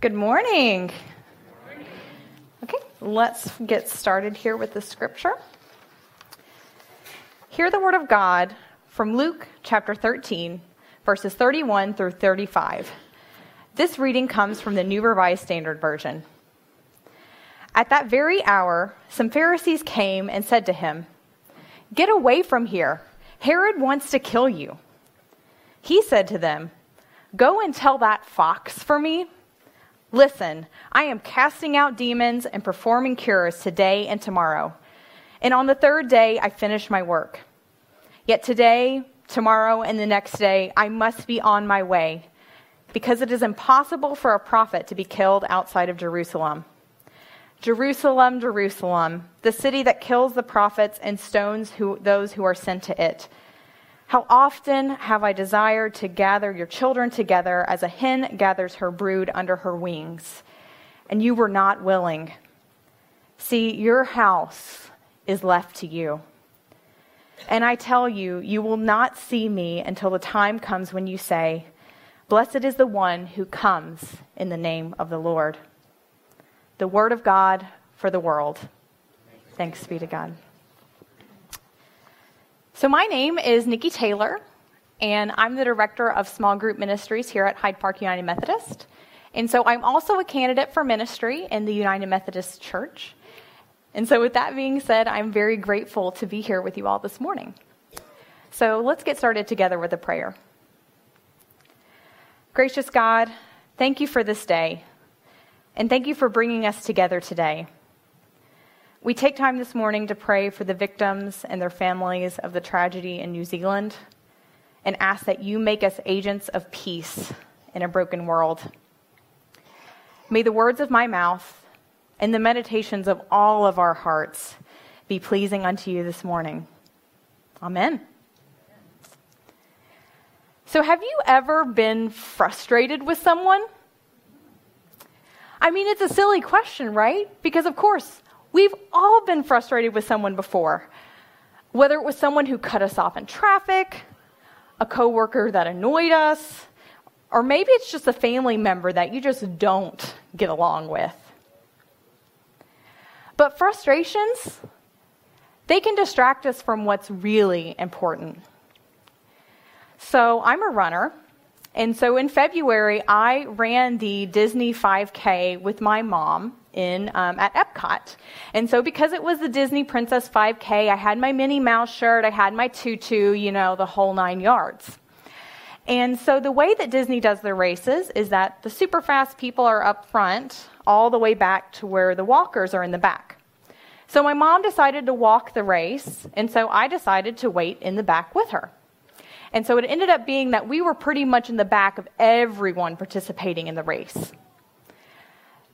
Good morning. Okay, let's get started here with the scripture. Hear the word of God from Luke chapter 13, verses 31 through 35. This reading comes from the New Revised Standard Version. At that very hour, some Pharisees came and said to him, Get away from here. Herod wants to kill you. He said to them, Go and tell that fox for me. Listen, I am casting out demons and performing cures today and tomorrow. And on the third day, I finish my work. Yet today, tomorrow, and the next day, I must be on my way, because it is impossible for a prophet to be killed outside of Jerusalem. Jerusalem, Jerusalem, the city that kills the prophets and stones who, those who are sent to it. How often have I desired to gather your children together as a hen gathers her brood under her wings, and you were not willing. See, your house is left to you. And I tell you, you will not see me until the time comes when you say, Blessed is the one who comes in the name of the Lord. The word of God for the world. Thanks be to God. So, my name is Nikki Taylor, and I'm the director of small group ministries here at Hyde Park United Methodist. And so, I'm also a candidate for ministry in the United Methodist Church. And so, with that being said, I'm very grateful to be here with you all this morning. So, let's get started together with a prayer. Gracious God, thank you for this day, and thank you for bringing us together today. We take time this morning to pray for the victims and their families of the tragedy in New Zealand and ask that you make us agents of peace in a broken world. May the words of my mouth and the meditations of all of our hearts be pleasing unto you this morning. Amen. So, have you ever been frustrated with someone? I mean, it's a silly question, right? Because, of course, We've all been frustrated with someone before, whether it was someone who cut us off in traffic, a coworker that annoyed us, or maybe it's just a family member that you just don't get along with. But frustrations, they can distract us from what's really important. So, I'm a runner, and so in February, I ran the Disney 5K with my mom in um, at Epcot. And so because it was the Disney Princess 5K, I had my Minnie Mouse shirt, I had my tutu, you know, the whole nine yards. And so the way that Disney does their races is that the super fast people are up front all the way back to where the walkers are in the back. So my mom decided to walk the race, and so I decided to wait in the back with her. And so it ended up being that we were pretty much in the back of everyone participating in the race.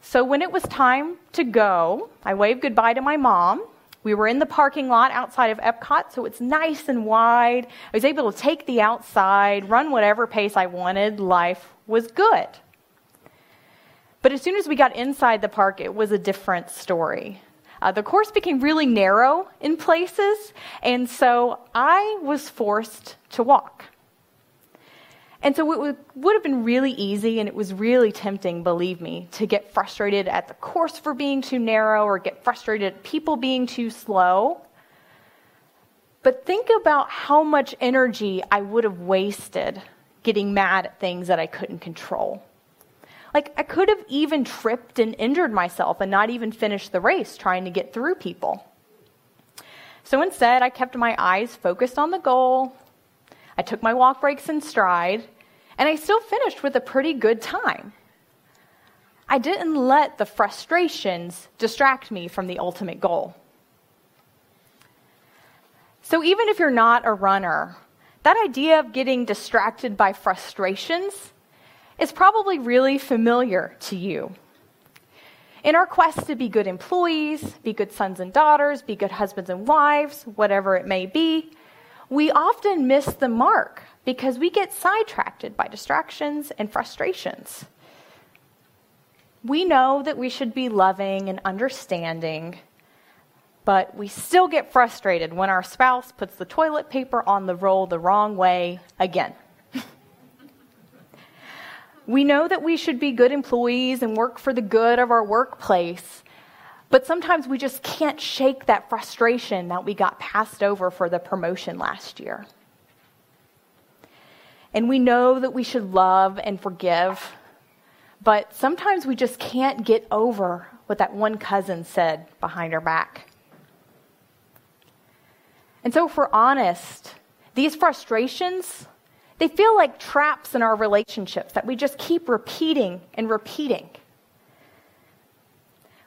So when it was time to go, I waved goodbye to my mom. We were in the parking lot outside of Epcot, so it's nice and wide. I was able to take the outside, run whatever pace I wanted. Life was good. But as soon as we got inside the park, it was a different story. Uh, the course became really narrow in places, and so I was forced to walk. And so it would have been really easy and it was really tempting, believe me, to get frustrated at the course for being too narrow or get frustrated at people being too slow. But think about how much energy I would have wasted getting mad at things that I couldn't control. Like, I could have even tripped and injured myself and not even finished the race trying to get through people. So instead, I kept my eyes focused on the goal. I took my walk breaks in stride, and I still finished with a pretty good time. I didn't let the frustrations distract me from the ultimate goal. So, even if you're not a runner, that idea of getting distracted by frustrations is probably really familiar to you. In our quest to be good employees, be good sons and daughters, be good husbands and wives, whatever it may be, we often miss the mark because we get sidetracked by distractions and frustrations. We know that we should be loving and understanding, but we still get frustrated when our spouse puts the toilet paper on the roll the wrong way again. We know that we should be good employees and work for the good of our workplace, but sometimes we just can't shake that frustration that we got passed over for the promotion last year. And we know that we should love and forgive, but sometimes we just can't get over what that one cousin said behind our back. And so, if we're honest, these frustrations, they feel like traps in our relationships that we just keep repeating and repeating.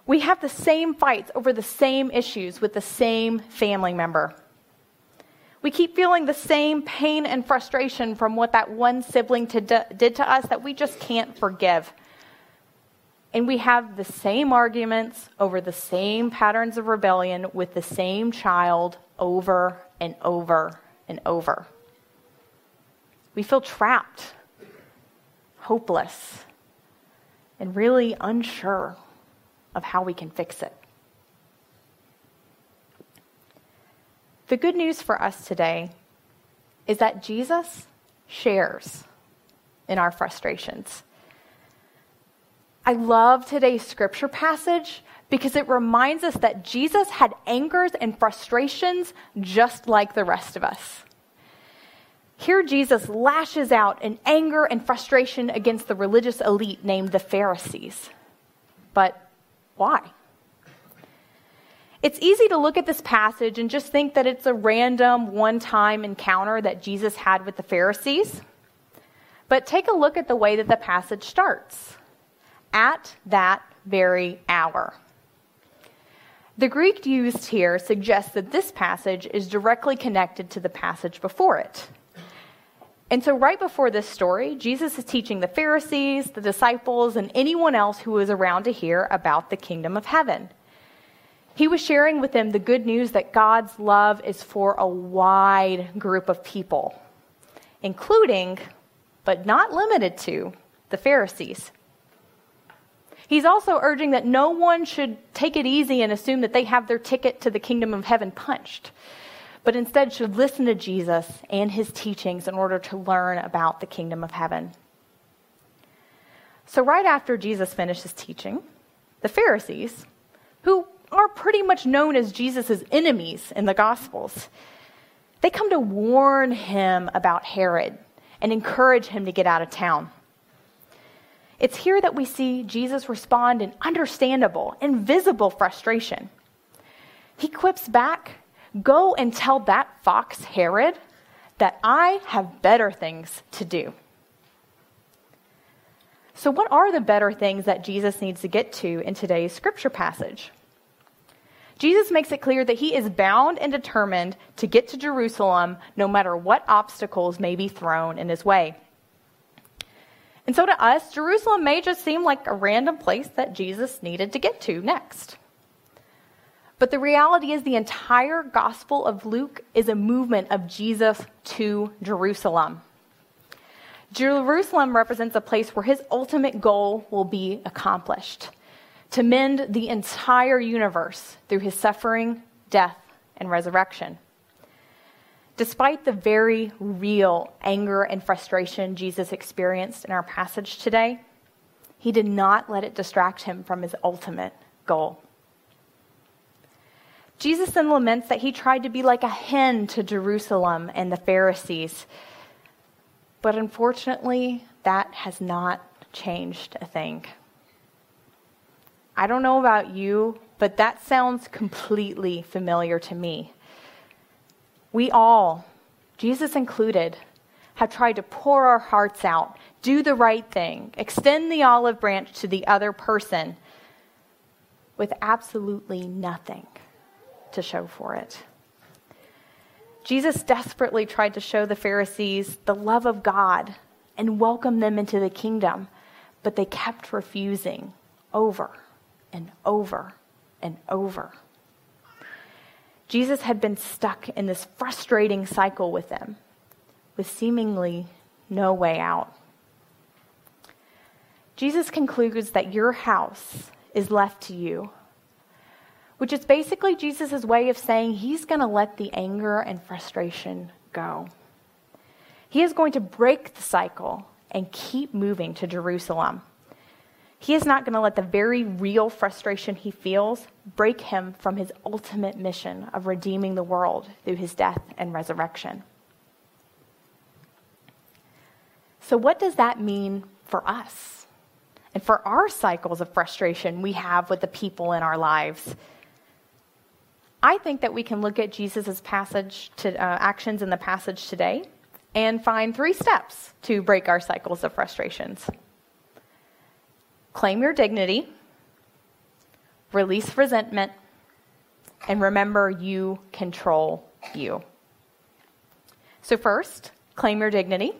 We have the same fights over the same issues with the same family member. We keep feeling the same pain and frustration from what that one sibling to d- did to us that we just can't forgive. And we have the same arguments over the same patterns of rebellion with the same child over and over and over. We feel trapped, hopeless, and really unsure of how we can fix it. The good news for us today is that Jesus shares in our frustrations. I love today's scripture passage because it reminds us that Jesus had angers and frustrations just like the rest of us. Here, Jesus lashes out in anger and frustration against the religious elite named the Pharisees. But why? It's easy to look at this passage and just think that it's a random one time encounter that Jesus had with the Pharisees. But take a look at the way that the passage starts. At that very hour. The Greek used here suggests that this passage is directly connected to the passage before it. And so, right before this story, Jesus is teaching the Pharisees, the disciples, and anyone else who was around to hear about the kingdom of heaven. He was sharing with them the good news that God's love is for a wide group of people, including, but not limited to, the Pharisees. He's also urging that no one should take it easy and assume that they have their ticket to the kingdom of heaven punched but instead should listen to Jesus and his teachings in order to learn about the kingdom of heaven. So, right after Jesus finished his teaching, the Pharisees, who are pretty much known as Jesus' enemies in the Gospels, they come to warn him about Herod and encourage him to get out of town. It's here that we see Jesus respond in understandable and visible frustration. He quips back Go and tell that fox Herod that I have better things to do. So, what are the better things that Jesus needs to get to in today's scripture passage? Jesus makes it clear that he is bound and determined to get to Jerusalem no matter what obstacles may be thrown in his way. And so to us, Jerusalem may just seem like a random place that Jesus needed to get to next. But the reality is, the entire Gospel of Luke is a movement of Jesus to Jerusalem. Jerusalem represents a place where his ultimate goal will be accomplished to mend the entire universe through his suffering, death, and resurrection. Despite the very real anger and frustration Jesus experienced in our passage today, he did not let it distract him from his ultimate goal. Jesus then laments that he tried to be like a hen to Jerusalem and the Pharisees. But unfortunately, that has not changed a thing. I don't know about you, but that sounds completely familiar to me. We all, Jesus included, have tried to pour our hearts out, do the right thing, extend the olive branch to the other person with absolutely nothing to show for it. Jesus desperately tried to show the Pharisees the love of God and welcome them into the kingdom, but they kept refusing over and over and over. Jesus had been stuck in this frustrating cycle with them, with seemingly no way out. Jesus concludes that your house is left to you which is basically Jesus' way of saying he's going to let the anger and frustration go. He is going to break the cycle and keep moving to Jerusalem. He is not going to let the very real frustration he feels break him from his ultimate mission of redeeming the world through his death and resurrection. So, what does that mean for us and for our cycles of frustration we have with the people in our lives? I think that we can look at Jesus' passage to uh, actions in the passage today and find three steps to break our cycles of frustrations claim your dignity, release resentment, and remember you control you. So, first, claim your dignity.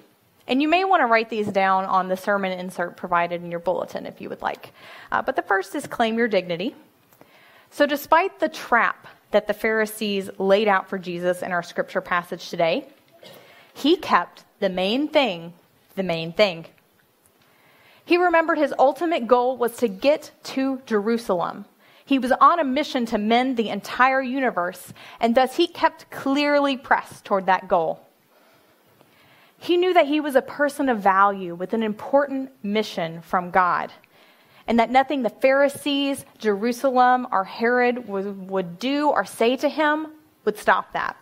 And you may want to write these down on the sermon insert provided in your bulletin if you would like. Uh, but the first is claim your dignity. So, despite the trap that the Pharisees laid out for Jesus in our scripture passage today, he kept the main thing the main thing. He remembered his ultimate goal was to get to Jerusalem. He was on a mission to mend the entire universe, and thus he kept clearly pressed toward that goal. He knew that he was a person of value with an important mission from God, and that nothing the Pharisees, Jerusalem, or Herod would, would do or say to him would stop that.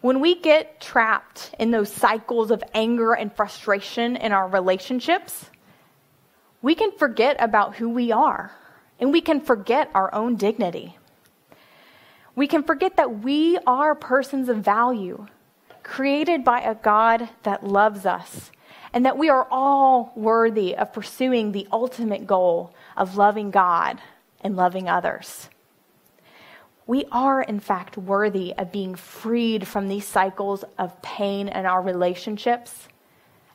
When we get trapped in those cycles of anger and frustration in our relationships, we can forget about who we are and we can forget our own dignity. We can forget that we are persons of value, created by a God that loves us, and that we are all worthy of pursuing the ultimate goal of loving God and loving others. We are, in fact, worthy of being freed from these cycles of pain in our relationships.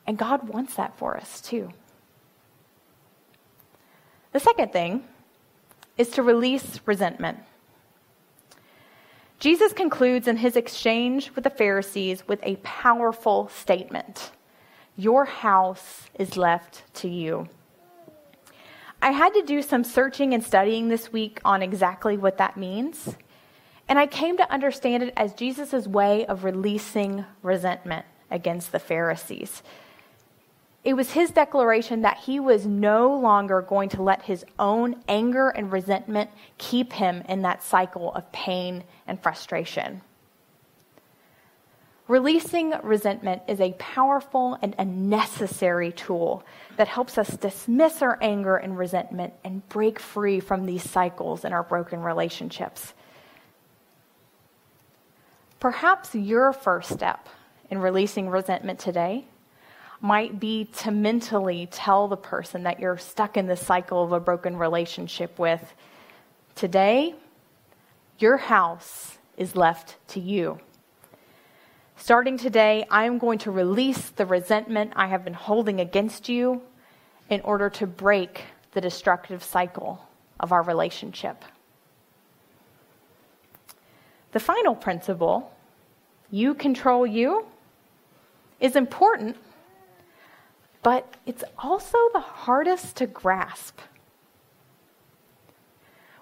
And God wants that for us, too. The second thing is to release resentment. Jesus concludes in his exchange with the Pharisees with a powerful statement Your house is left to you. I had to do some searching and studying this week on exactly what that means. And I came to understand it as Jesus' way of releasing resentment against the Pharisees. It was his declaration that he was no longer going to let his own anger and resentment keep him in that cycle of pain and frustration. Releasing resentment is a powerful and a necessary tool that helps us dismiss our anger and resentment and break free from these cycles in our broken relationships. Perhaps your first step in releasing resentment today might be to mentally tell the person that you're stuck in the cycle of a broken relationship with today, your house is left to you. Starting today, I am going to release the resentment I have been holding against you in order to break the destructive cycle of our relationship. The final principle, you control you, is important, but it's also the hardest to grasp.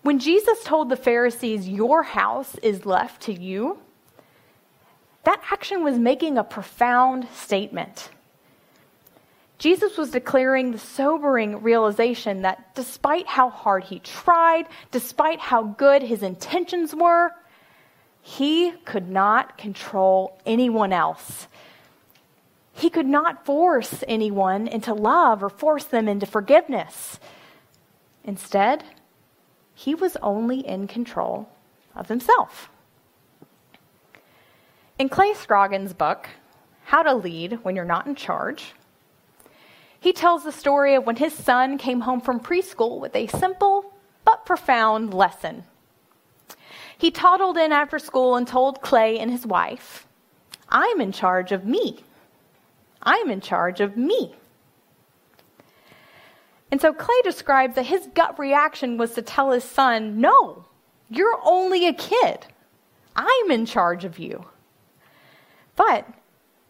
When Jesus told the Pharisees, Your house is left to you, that action was making a profound statement. Jesus was declaring the sobering realization that despite how hard he tried, despite how good his intentions were, he could not control anyone else. He could not force anyone into love or force them into forgiveness. Instead, he was only in control of himself. In Clay Scroggins' book, How to Lead When You're Not in Charge, he tells the story of when his son came home from preschool with a simple but profound lesson. He toddled in after school and told Clay and his wife, I'm in charge of me. I'm in charge of me. And so Clay describes that his gut reaction was to tell his son, No, you're only a kid. I'm in charge of you. But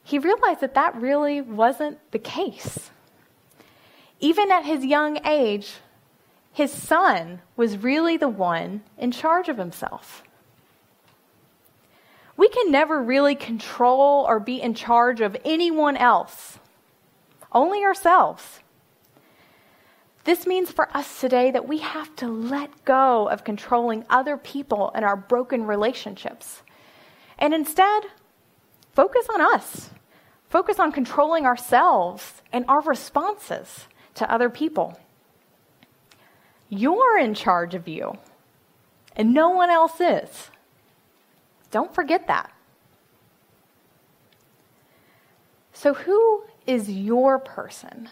he realized that that really wasn't the case. Even at his young age, his son was really the one in charge of himself. we can never really control or be in charge of anyone else, only ourselves. This means for us today that we have to let go of controlling other people and our broken relationships. And instead, focus on us. Focus on controlling ourselves and our responses to other people. You're in charge of you, and no one else is. Don't forget that. So, who is your person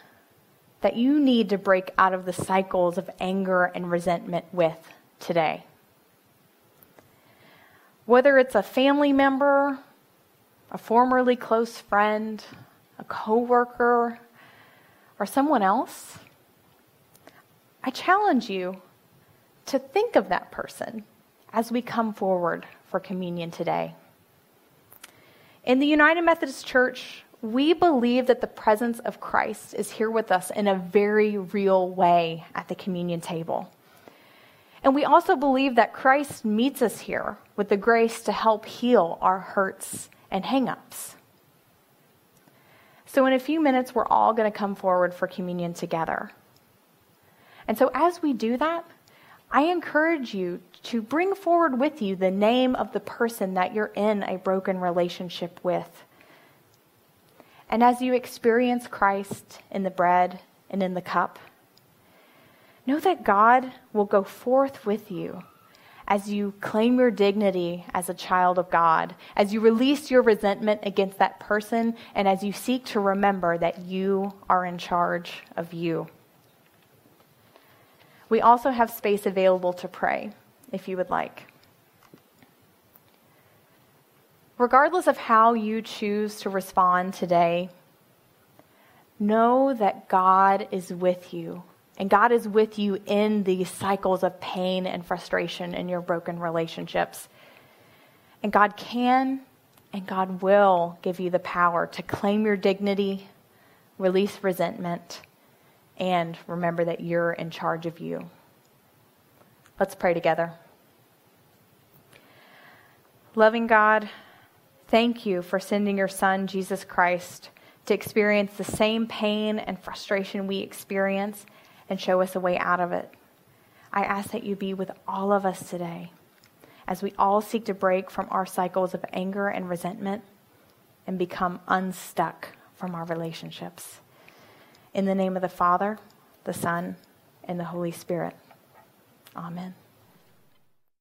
that you need to break out of the cycles of anger and resentment with today? Whether it's a family member, a formerly close friend, a coworker, or someone else, I challenge you to think of that person as we come forward for communion today. In the United Methodist Church, we believe that the presence of Christ is here with us in a very real way at the communion table. And we also believe that Christ meets us here with the grace to help heal our hurts and hangups. So, in a few minutes, we're all going to come forward for communion together. And so, as we do that, I encourage you to bring forward with you the name of the person that you're in a broken relationship with. And as you experience Christ in the bread and in the cup, know that God will go forth with you as you claim your dignity as a child of God, as you release your resentment against that person, and as you seek to remember that you are in charge of you. We also have space available to pray if you would like. Regardless of how you choose to respond today, know that God is with you. And God is with you in these cycles of pain and frustration in your broken relationships. And God can and God will give you the power to claim your dignity, release resentment, and remember that you're in charge of you. Let's pray together. Loving God, thank you for sending your Son, Jesus Christ, to experience the same pain and frustration we experience and show us a way out of it. I ask that you be with all of us today as we all seek to break from our cycles of anger and resentment and become unstuck from our relationships. In the name of the Father, the Son, and the Holy Spirit. Amen.